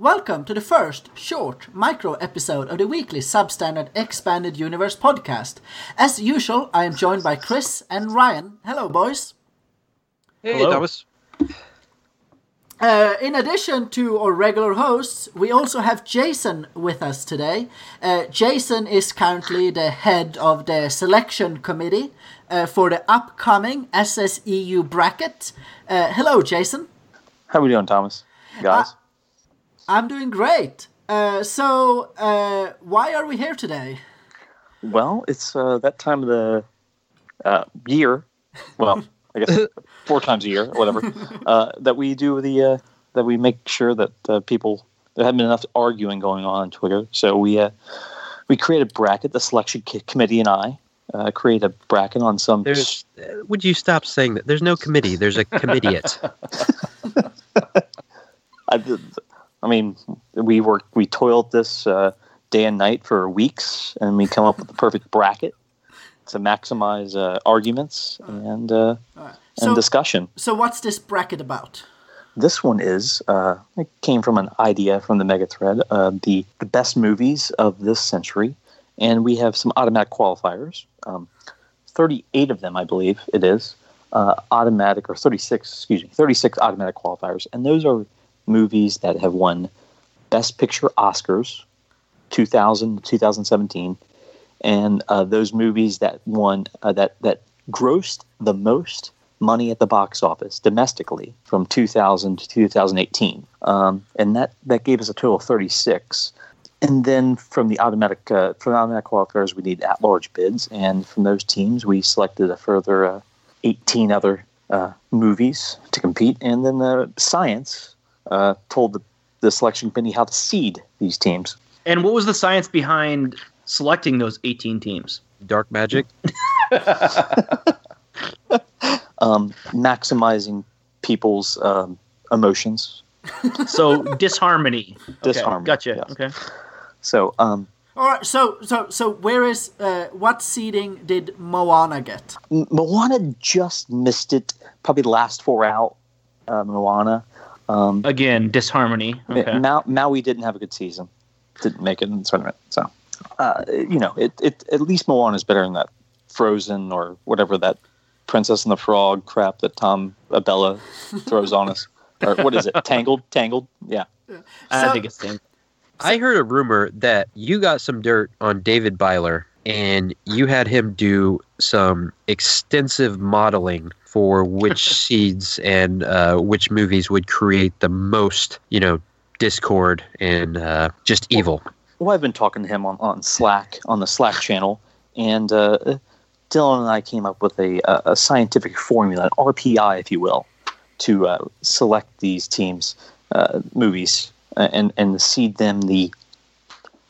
Welcome to the first short micro episode of the weekly substandard expanded universe podcast. As usual, I am joined by Chris and Ryan. Hello, boys. Hey, Hello. Thomas. Uh, in addition to our regular hosts, we also have Jason with us today. Uh, Jason is currently the head of the selection committee uh, for the upcoming SSEU bracket. Uh, hello, Jason. How are we doing, Thomas? Guys? I'm doing great. Uh, so, uh, why are we here today? well, it's uh, that time of the uh, year. Well, I guess four times a year, or whatever. Uh, that we do the uh, that we make sure that uh, people there haven't been enough arguing going on on Twitter. So we uh, we create a bracket. The selection ki- committee and I uh, create a bracket on some. There's. Uh, would you stop saying that? There's no committee. There's a committeeate. I, I mean, we work, we toiled this uh, day and night for weeks, and we come up with the perfect bracket to maximize uh, arguments and uh, and So, discussion. so what's this bracket about? This one is uh, it came from an idea from the mega thread, uh, the the best movies of this century, and we have some automatic qualifiers. Um, Thirty eight of them, I believe it is. Uh, automatic or 36 excuse me 36 automatic qualifiers and those are movies that have won best picture oscars 2000 to 2017 and uh, those movies that won uh, that that grossed the most money at the box office domestically from 2000 to 2018 um, and that that gave us a total of 36 and then from the automatic uh, from automatic qualifiers we need at large bids. And from those teams we selected a further uh, 18 other uh, movies to compete. And then the science uh, told the, the selection committee how to seed these teams And what was the science behind selecting those 18 teams? Dark magic. um, maximizing people's um, emotions So disharmony. Okay, Disharmony, Gotcha. yes. Okay. so um, All right. So, so, so, where is uh, what seeding did Moana get? M- Moana just missed it. Probably the last four out. Uh, Moana. Um, Again, disharmony. Okay. Ma- Maui didn't have a good season. Didn't make it in the tournament. So, uh, you know, it, it at least Moana is better than that Frozen or whatever that Princess and the Frog crap that Tom Abella throws on us. Or what is it? Tangled? Tangled? Yeah. I So- think it's the I heard a rumor that you got some dirt on David Byler and you had him do some extensive modeling for which seeds and uh, which movies would create the most, you know, discord and uh, just evil. Well, I've been talking to him on, on Slack, on the Slack channel, and uh, Dylan and I came up with a, a, scientific formula, an RPI, if you will, to uh, select these teams, uh, movies, and and seed them the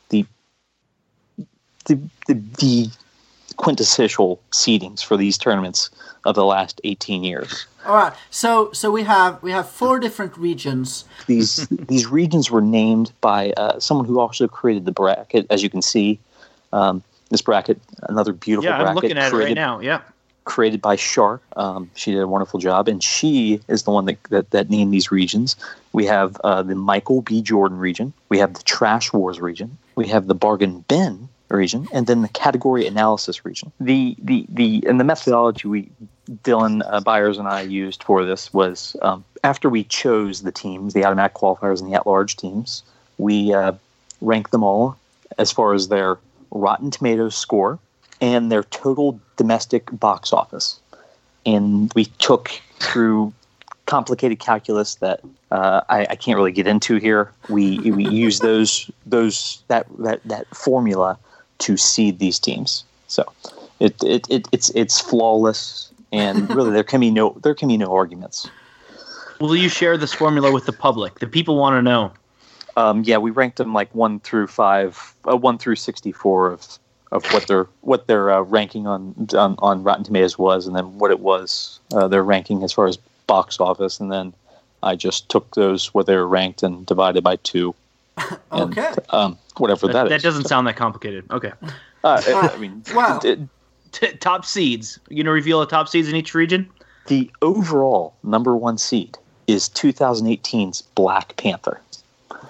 the the the, the quintessential seedings for these tournaments of the last 18 years. All right. So, so we have we have four different regions. these these regions were named by uh, someone who also created the bracket. As you can see, um, this bracket, another beautiful Yeah, bracket I'm looking at it right created, now. Yeah. created by Shark. Um, she did a wonderful job, and she is the one that, that, that named these regions. We have uh, the Michael B. Jordan region. We have the Trash Wars region. We have the Bargain Bin region, and then the category analysis region. The the the and the methodology we Dylan uh, Byler and I used for this was um, after we chose the teams, the automatic qualifiers and the at-large teams, we uh, ranked them all as far as their Rotten Tomatoes score and their total domestic box office. And we took through complicated calculus that uh, I, I can't really get into here. We we use those those that that that formula to seed these teams. So it, it, it it's it's flawless, and really there can be no there can be no arguments. Will you share this formula with the public? The people want to know. Um, yeah, we ranked them like one through five, uh, one through sixty-four of of what their what their uh, ranking on, on on Rotten Tomatoes was, and then what it was uh, their ranking as far as box office, and then I just took those where they were ranked and divided by two. And, Okay. Um, whatever That, that is. that doesn't sound that complicated. Okay. Uh, I mean, Wow. it- T- top seeds. You gonna reveal the top seeds in each region? the overall number one seed is 2018's Black Panther.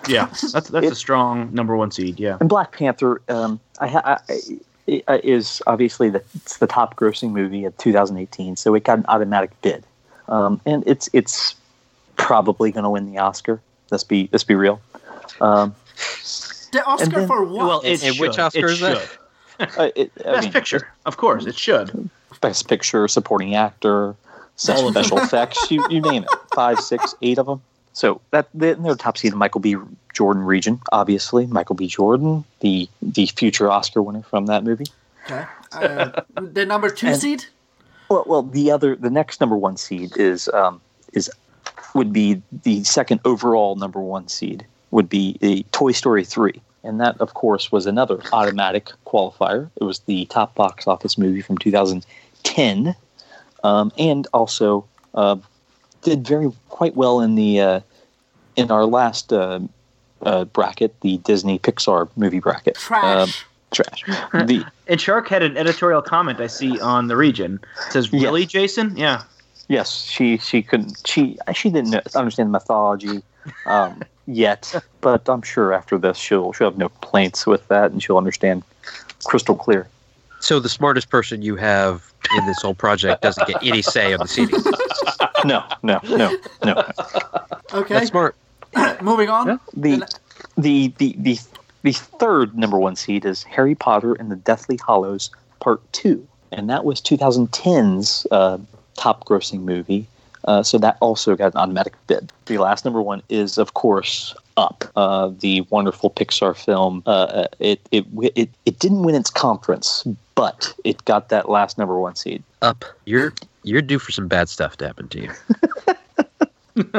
Yeah, that's that's a strong number one seed. Yeah. And Black Panther, um, I, ha- I, I, is obviously the it's the top grossing movie of 2018, so it got an automatic bid, um, and it's it's probably going to win the Oscar. Let's be let's be real. Um, The Oscar then- for what? Well, it And should. which Oscar it is that? uh, it, Best mean, picture, of course, it should. Best Picture, Supporting Actor, All of them. Special Effects, you, you name it. Five, six, eight of them. So that they're they're top seed, the Michael B. Jordan region, obviously. Michael B. Jordan, the the future Oscar winner from that movie. okay. Uh, the number two And- seed. Well, well, the other, the next number one seed is um, is would be the second overall number one seed would be the Toy Story three, and that of course was another automatic qualifier. It was the top box office movie from 2010, um, and also uh, did very quite well in the uh, in our last uh, uh, bracket, the Disney Pixar movie bracket. Um, Trash. trash. The And Shark had an editorial comment I see on the region. It says, Yes. "Really, Jason? Yeah." Yes, she she couldn't she she didn't understand the mythology um, yet, but I'm sure after this she'll she'll have no complaints with that, and she'll understand crystal clear. So the smartest person you have in this whole project doesn't get any say on the seating. No, no, no, no. Okay. That's smart. Moving on. The the the the the third number one seed is Harry Potter and the Deathly Hallows Part Two, and that was 2010's uh, top grossing movie. Uh, so that also got an automatic bid. The last number one is, of course, Up, uh, the wonderful Pixar film. Uh, it, it it it didn't win its conference, but it got that last number one seed. Up. You're you're due for some bad stuff to happen to you.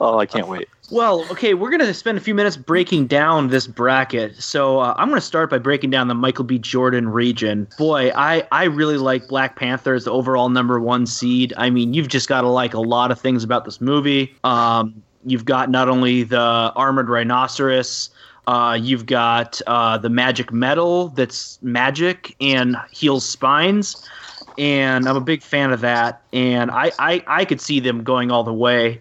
Oh, I can't wait. Well, okay, we're going to spend a few minutes breaking down this bracket. So uh, I'm going to start by breaking down the Michael B. Jordan region. Boy, I, I really like Black Panther as the overall number one seed. I mean, you've just got to like a lot of things about this movie. Um, you've got not only the armored rhinoceros, uh, you've got uh, the magic metal that's magic and heals spines. And I'm a big fan of that. And I, I, I could see them going all the way.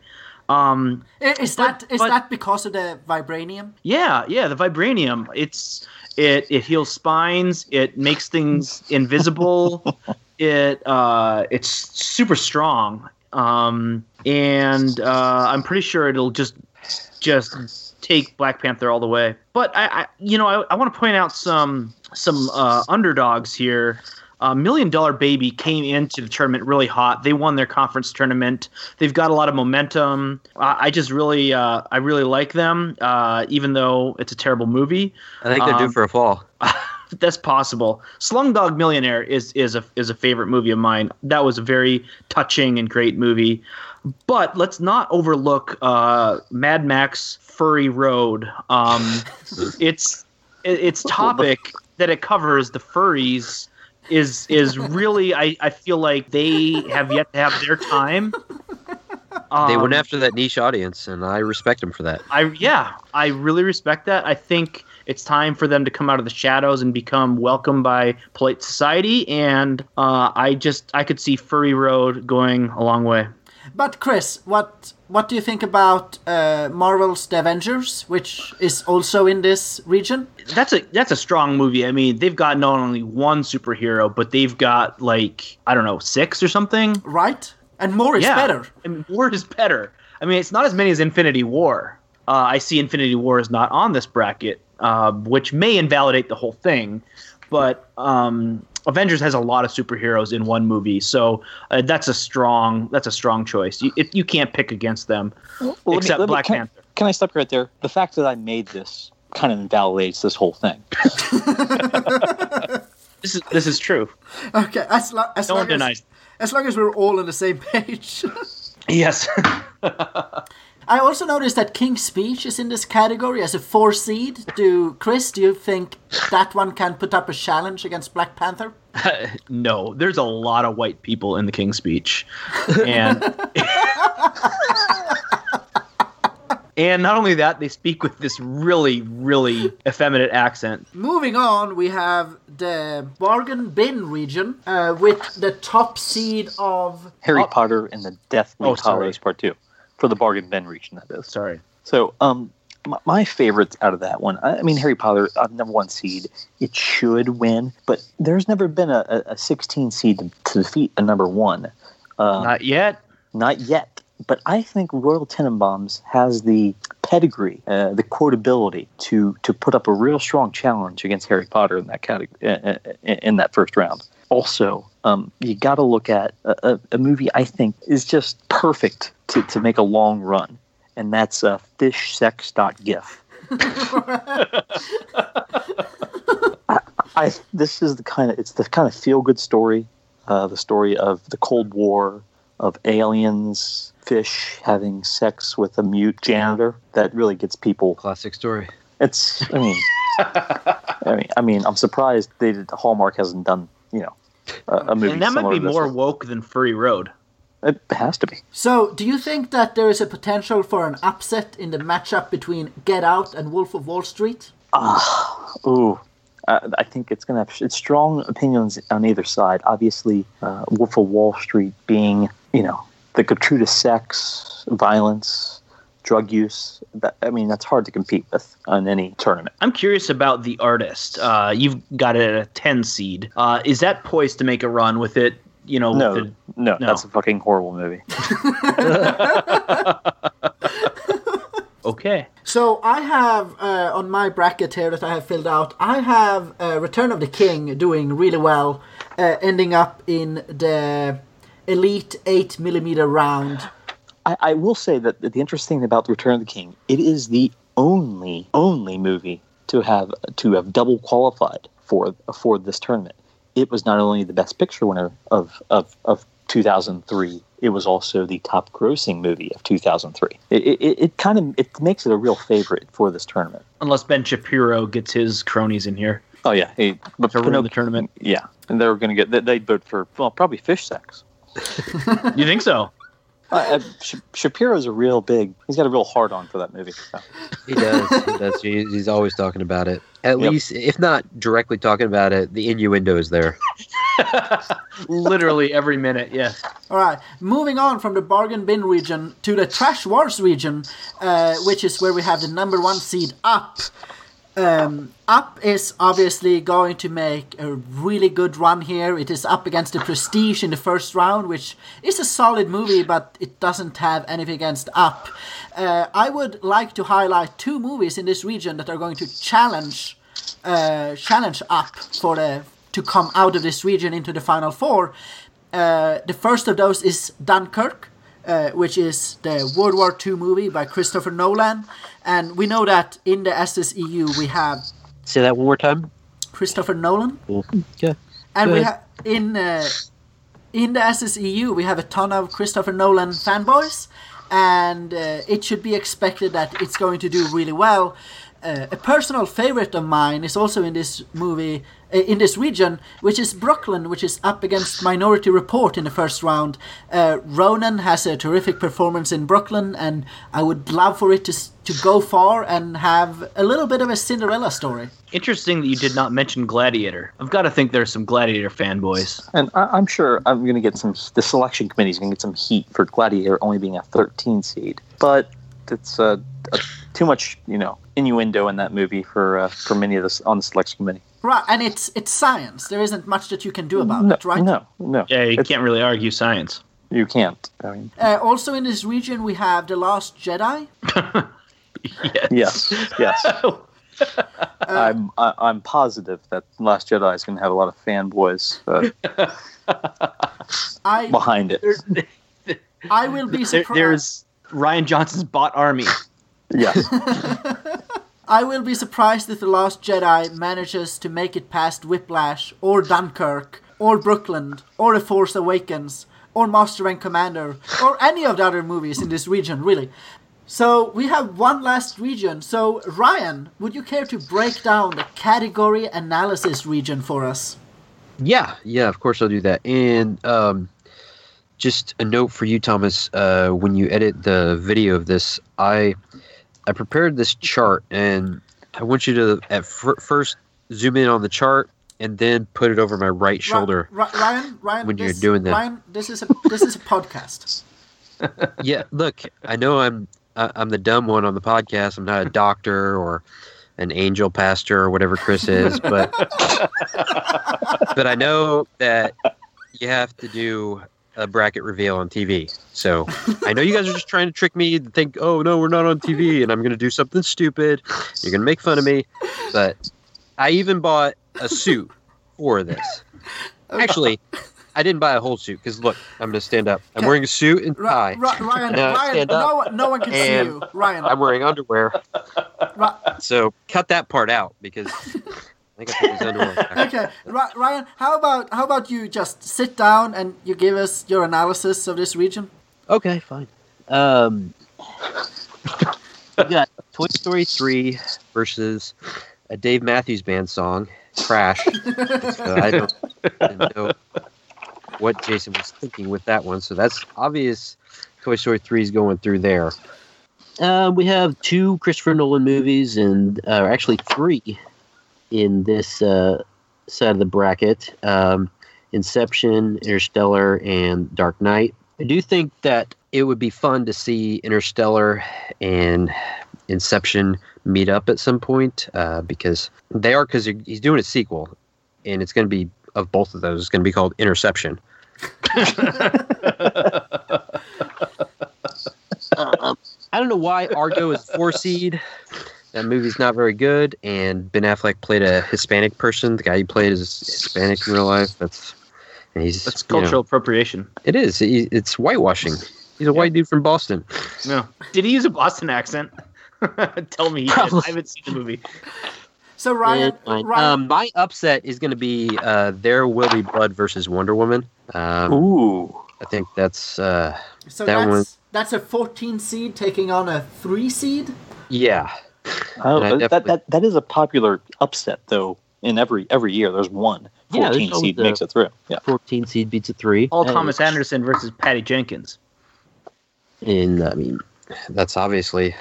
Um, Is But- that is but- that because of the vibranium? yeah, yeah, the vibranium. It's it it heals spines. It makes things invisible. it uh, it's super strong. Um, and uh, I'm pretty sure it'll just just take Black Panther all the way. But I, I you know, I, I want to point out some some uh, underdogs here. Uh, Million Dollar Baby came into the tournament really hot. They won their conference tournament. They've got a lot of momentum. I, I just really, uh, I really like them, uh, even though it's a terrible movie. I think they're Um, due for a fall. That's possible. Slumdog Millionaire is is a is a favorite movie of mine. That was a very touching and great movie. But let's not overlook uh, Mad Max Furry Road. Um, its it- its topic that it covers the furries is is really I, I feel like they have yet to have their time. they Um, went after that niche audience, and I respect them for that. I yeah, I really respect that. I think it's time for them to come out of the shadows and become welcomed by polite society. And uh, I just I could see Furry Road going a long way. But Chris, what what do you think about uh, Marvel's The Avengers, which is also in this region? That's a that's a strong movie. I mean, they've got not only one superhero, but they've got like I don't know six or something. Right? And more is yeah, better. Mean, War is better. I mean, it's not as many as Infinity War. Uh, I see Infinity War is not on this bracket, uh, which may invalidate the whole thing. But um, Avengers has a lot of superheroes in one movie, so uh, that's a strong that's a strong choice. You, it, you can't pick against them, Well, let me- except me- Black can, Panther. Can I stop right there? The fact that I made this kind of invalidates this whole thing. This is this is true. Okay, as, lo- as No long one as as long as we're all on the same page. Yes. I also noticed that King's Speech is in this category as a four seed. Do Chris? Do you think that one can put up a challenge against Black Panther? no, there's a lot of white people in the King's Speech, and and not only that, they speak with this really, really effeminate accent. Moving on, we have the bargain bin region uh, with the top seed of Harry Oh. Potter and the Deathly Oh. Hallows Part Two for the bargain bin region. That is. Sorry. So, um, my, my favorite out of that one, I, I mean, Harry Potter, uh, number one seed, it should win, but there's never been a, a, a 16 seed to, to defeat a number one. Uh, Not yet. not yet. But I think Royal Tenenbaums has the pedigree, uh, the quotability to to put up a real strong challenge against Harry Potter in that category in that first round. Also, um, you got to look at a, a, a movie I think is just perfect to, to make a long run, and that's uh, fishsex.gif. I, I this is the kind of it's the kind of feel good story, uh, the story of the Cold War, of aliens, fish having sex with a mute janitor that really gets people. Classic story. It's I mean, I mean, I mean, I'm surprised they did, Hallmark hasn't done you know a, a movie. And that might be more one. woke than Furry Road. It has to be. So, do you think that there is a potential for an upset in the matchup between Get Out and Wolf of Wall Street? Ooh. Uh, I think it's going to have strong opinions on either side. Obviously, uh, Wolf of Wall Street being, you know, the gratuitous sex, violence, drug use. That, I mean, that's hard to compete with on any tournament. I'm curious about the artist. Uh, you've got it at a 10 seed. Uh, is that poised to make a run with it? You know, No, with no, no. that's a fucking horrible movie. okay. So, I have uh, on my bracket here that I have filled out, I have uh, Return of the King doing really well, uh, ending up in the Elite eight millimeter round. I, I will say that the interesting thing about the Return of the King, it is the only only movie to have to have double qualified for for this tournament. It was not only the Best Picture winner of of, of 2003, it was also the top grossing movie of 2003. It, it, it kind of it makes it a real favorite for this tournament. Unless Ben Shapiro gets his cronies in here Oh yeah, hey, but to ruin Pinocchio- the tournament. yeah, and they were going to get they- they'd vote for well probably fish sex. You think so? Uh, uh, Shapiro's a real big. He's got a real hard on for that movie. So. He does. he does. He- He's always talking about it. At Yep. least, if not directly talking about it, the innuendo is there. Literally every minute, yes. All right, moving on from the bargain bin region to the trash wars region, uh, which is where we have the number one seed up. Um, up is obviously going to make a really good run here. It is up against the Prestige in the first round, which is a solid movie, but it doesn't have anything against Up. Uh, I would like to highlight two movies in this region that are going to challenge uh, challenge Up for the to come out of this region into the final four. Uh, the first of those is Dunkirk, uh, which is the World War II movie by Christopher Nolan. And we know that in the SSEU we have Say that one more time. Christopher Nolan, Yeah. and we have in uh, in the SSEU we have a ton of Christopher Nolan fanboys, and uh, it should be expected that it's going to do really well. Uh, a personal favorite of mine is also in this movie, in this region, which is Brooklyn, which is up against Minority Report in the first round. Uh, Ronan has a terrific performance in Brooklyn, and I would love for it to to go far and have a little bit of a Cinderella story. Interesting that you did not mention Gladiator. I've got to think there's some Gladiator fanboys. And I, I'm sure I'm going to get some. The selection committee's going to get some heat for Gladiator only being a 13 seed, but it's uh, uh, too much, you know, innuendo in that movie for uh, for many of us on the selection committee. Right, and it's it's science. There isn't much that you can do about No, it, right? no, no. Yeah, you It's- can't really argue science. You can't. I mean, Uh, also in this region, we have the Last Jedi. yes, yes. I'm I, I'm positive that Last Jedi is going to have a lot of fanboys uh, I behind it. I will be There, surprised. there's Rian Johnson's bot army. Yes. I will be surprised if the Last Jedi manages to make it past Whiplash or Dunkirk or Brooklyn or The Force Awakens or Master and Commander or any of the other movies in this region, really. So we have one last region. So Ryan, would you care to break down the category analysis region for us? Yeah, yeah, of course I'll do that. And um, just a note for you, Thomas. Uh, when you edit the video of this, I I prepared this chart, and I want you to at fir- first zoom in on the chart and then put it over my right shoulder. Ri- Ri- Ryan, Ryan, when you're this, doing that. Ryan, this is a this is a podcast. yeah, look, I know I'm I, I'm the dumb one on the podcast. I'm not a doctor or an angel pastor or whatever Chris is, but but I know that you have to do a bracket reveal on TV. So I know you guys are just trying to trick me to think, oh no, we're not on TV, and I'm going to do something stupid. You're going to make fun of me, but I even bought a suit for this. Actually, I didn't buy a whole suit because look, I'm going to stand up. I'm wearing a suit and tie. Ryan, Now Ryan, no, one- no one can see you. Ryan, I'm wearing underwear, so cut that part out because think I put these underwear. back. okay, Ryan, how about how about you just sit down and you give us your analysis of this region? Okay, fine. Um, we got Toy Story 3 versus a Dave Matthews Band song, Crash. so I don't, didn't know what Jason was thinking with that one. So that's obvious Toy Story 3 is going through there. Uh, we have two Christopher Nolan movies, and uh, actually three in this uh, side of the bracket um, Inception, Interstellar, and Dark Knight. I do think that it would be fun to see Interstellar and Inception meet up at some point uh, because they are because he's doing a sequel and it's going to be of both of those. It's going to be called Interception. Um, I don't know why Argo is four seed. That movie's not very good, and Ben Affleck played a Hispanic person. The guy he played is Hispanic in real life. That's and he's That's you know, cultural appropriation. it is. He, it's whitewashing. He's a white dude from Boston. No. Did he use a Boston accent? Tell me he did. I haven't seen the movie. So Ryan, Ryan, Um, my upset is going to be uh, There Will Be Blood versus Wonder Woman. Um, Ooh. I think that's uh, so that that's one- that's a 14 seed taking on a three seed. yeah. Oh, that, that that is a popular upset though. In every every year, there's one. 14 always seed a- makes it through. Yeah. 14 seed beats a three. Paul Uh, Thomas Anderson versus Patty Jenkins. And I mean, that's obviously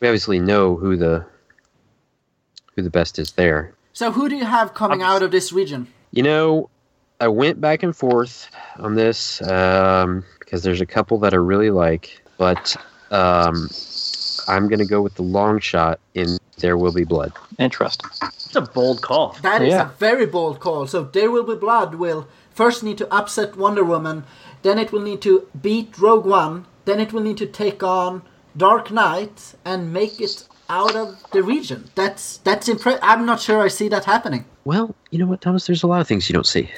we obviously know who the who the best is there. So who do you have coming out of this region? You know, I went back and forth on this um, because there's a couple that I really like, but um, I'm going to go with the long shot in There Will Be Blood. Interesting. It's a bold call. That is Yeah. a very bold call. So There Will Be Blood will first need to upset Wonder Woman, then it will need to beat Rogue One, then it will need to take on Dark Knight and make it out of the region. That's that's impre- I'm not sure I see that happening. Well, you know what, Thomas? There's a lot of things you don't see.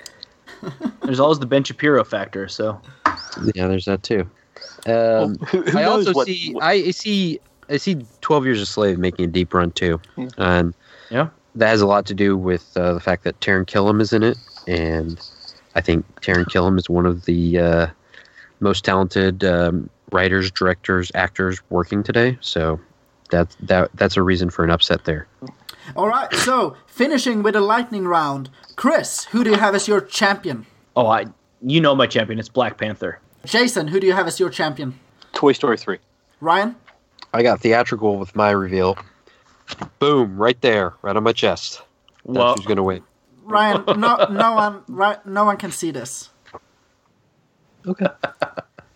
There's always the Ben Shapiro factor. So Yeah, there's that too. Um, Who, who I also what, see what- I see I see Twelve Years a Slave making a deep run too, Yeah. and Yeah. that has a lot to do with uh, the fact that Taran Killam is in it, and I think Taran Killam is one of the uh, most talented um, writers, directors, actors working today. So that that that's a reason for an upset there. All right. So finishing with a lightning round. Chris, who do you have as your champion? oh, I you know my champion. It's Black Panther. Jason, who do you have as your champion? Toy Story 3. Ryan? I got theatrical with my reveal. Boom! Right there, right on my chest. That's Well, who's gonna win. Ryan, no, no one, right, no one can see this. Okay.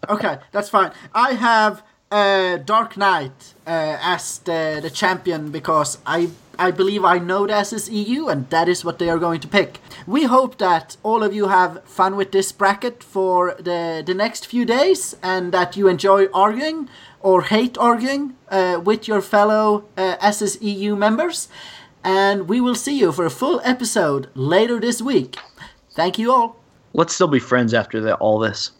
Okay, that's fine. I have uh, Dark Knight uh, as the, the champion because I I believe I know the SSEU and that is what they are going to pick. We hope that all of you have fun with this bracket for the, the next few days and that you enjoy arguing or hate arguing uh, with your fellow uh, SSEU members. And we will see you for a full episode later this week. Thank you all. let's still be friends after that, all this.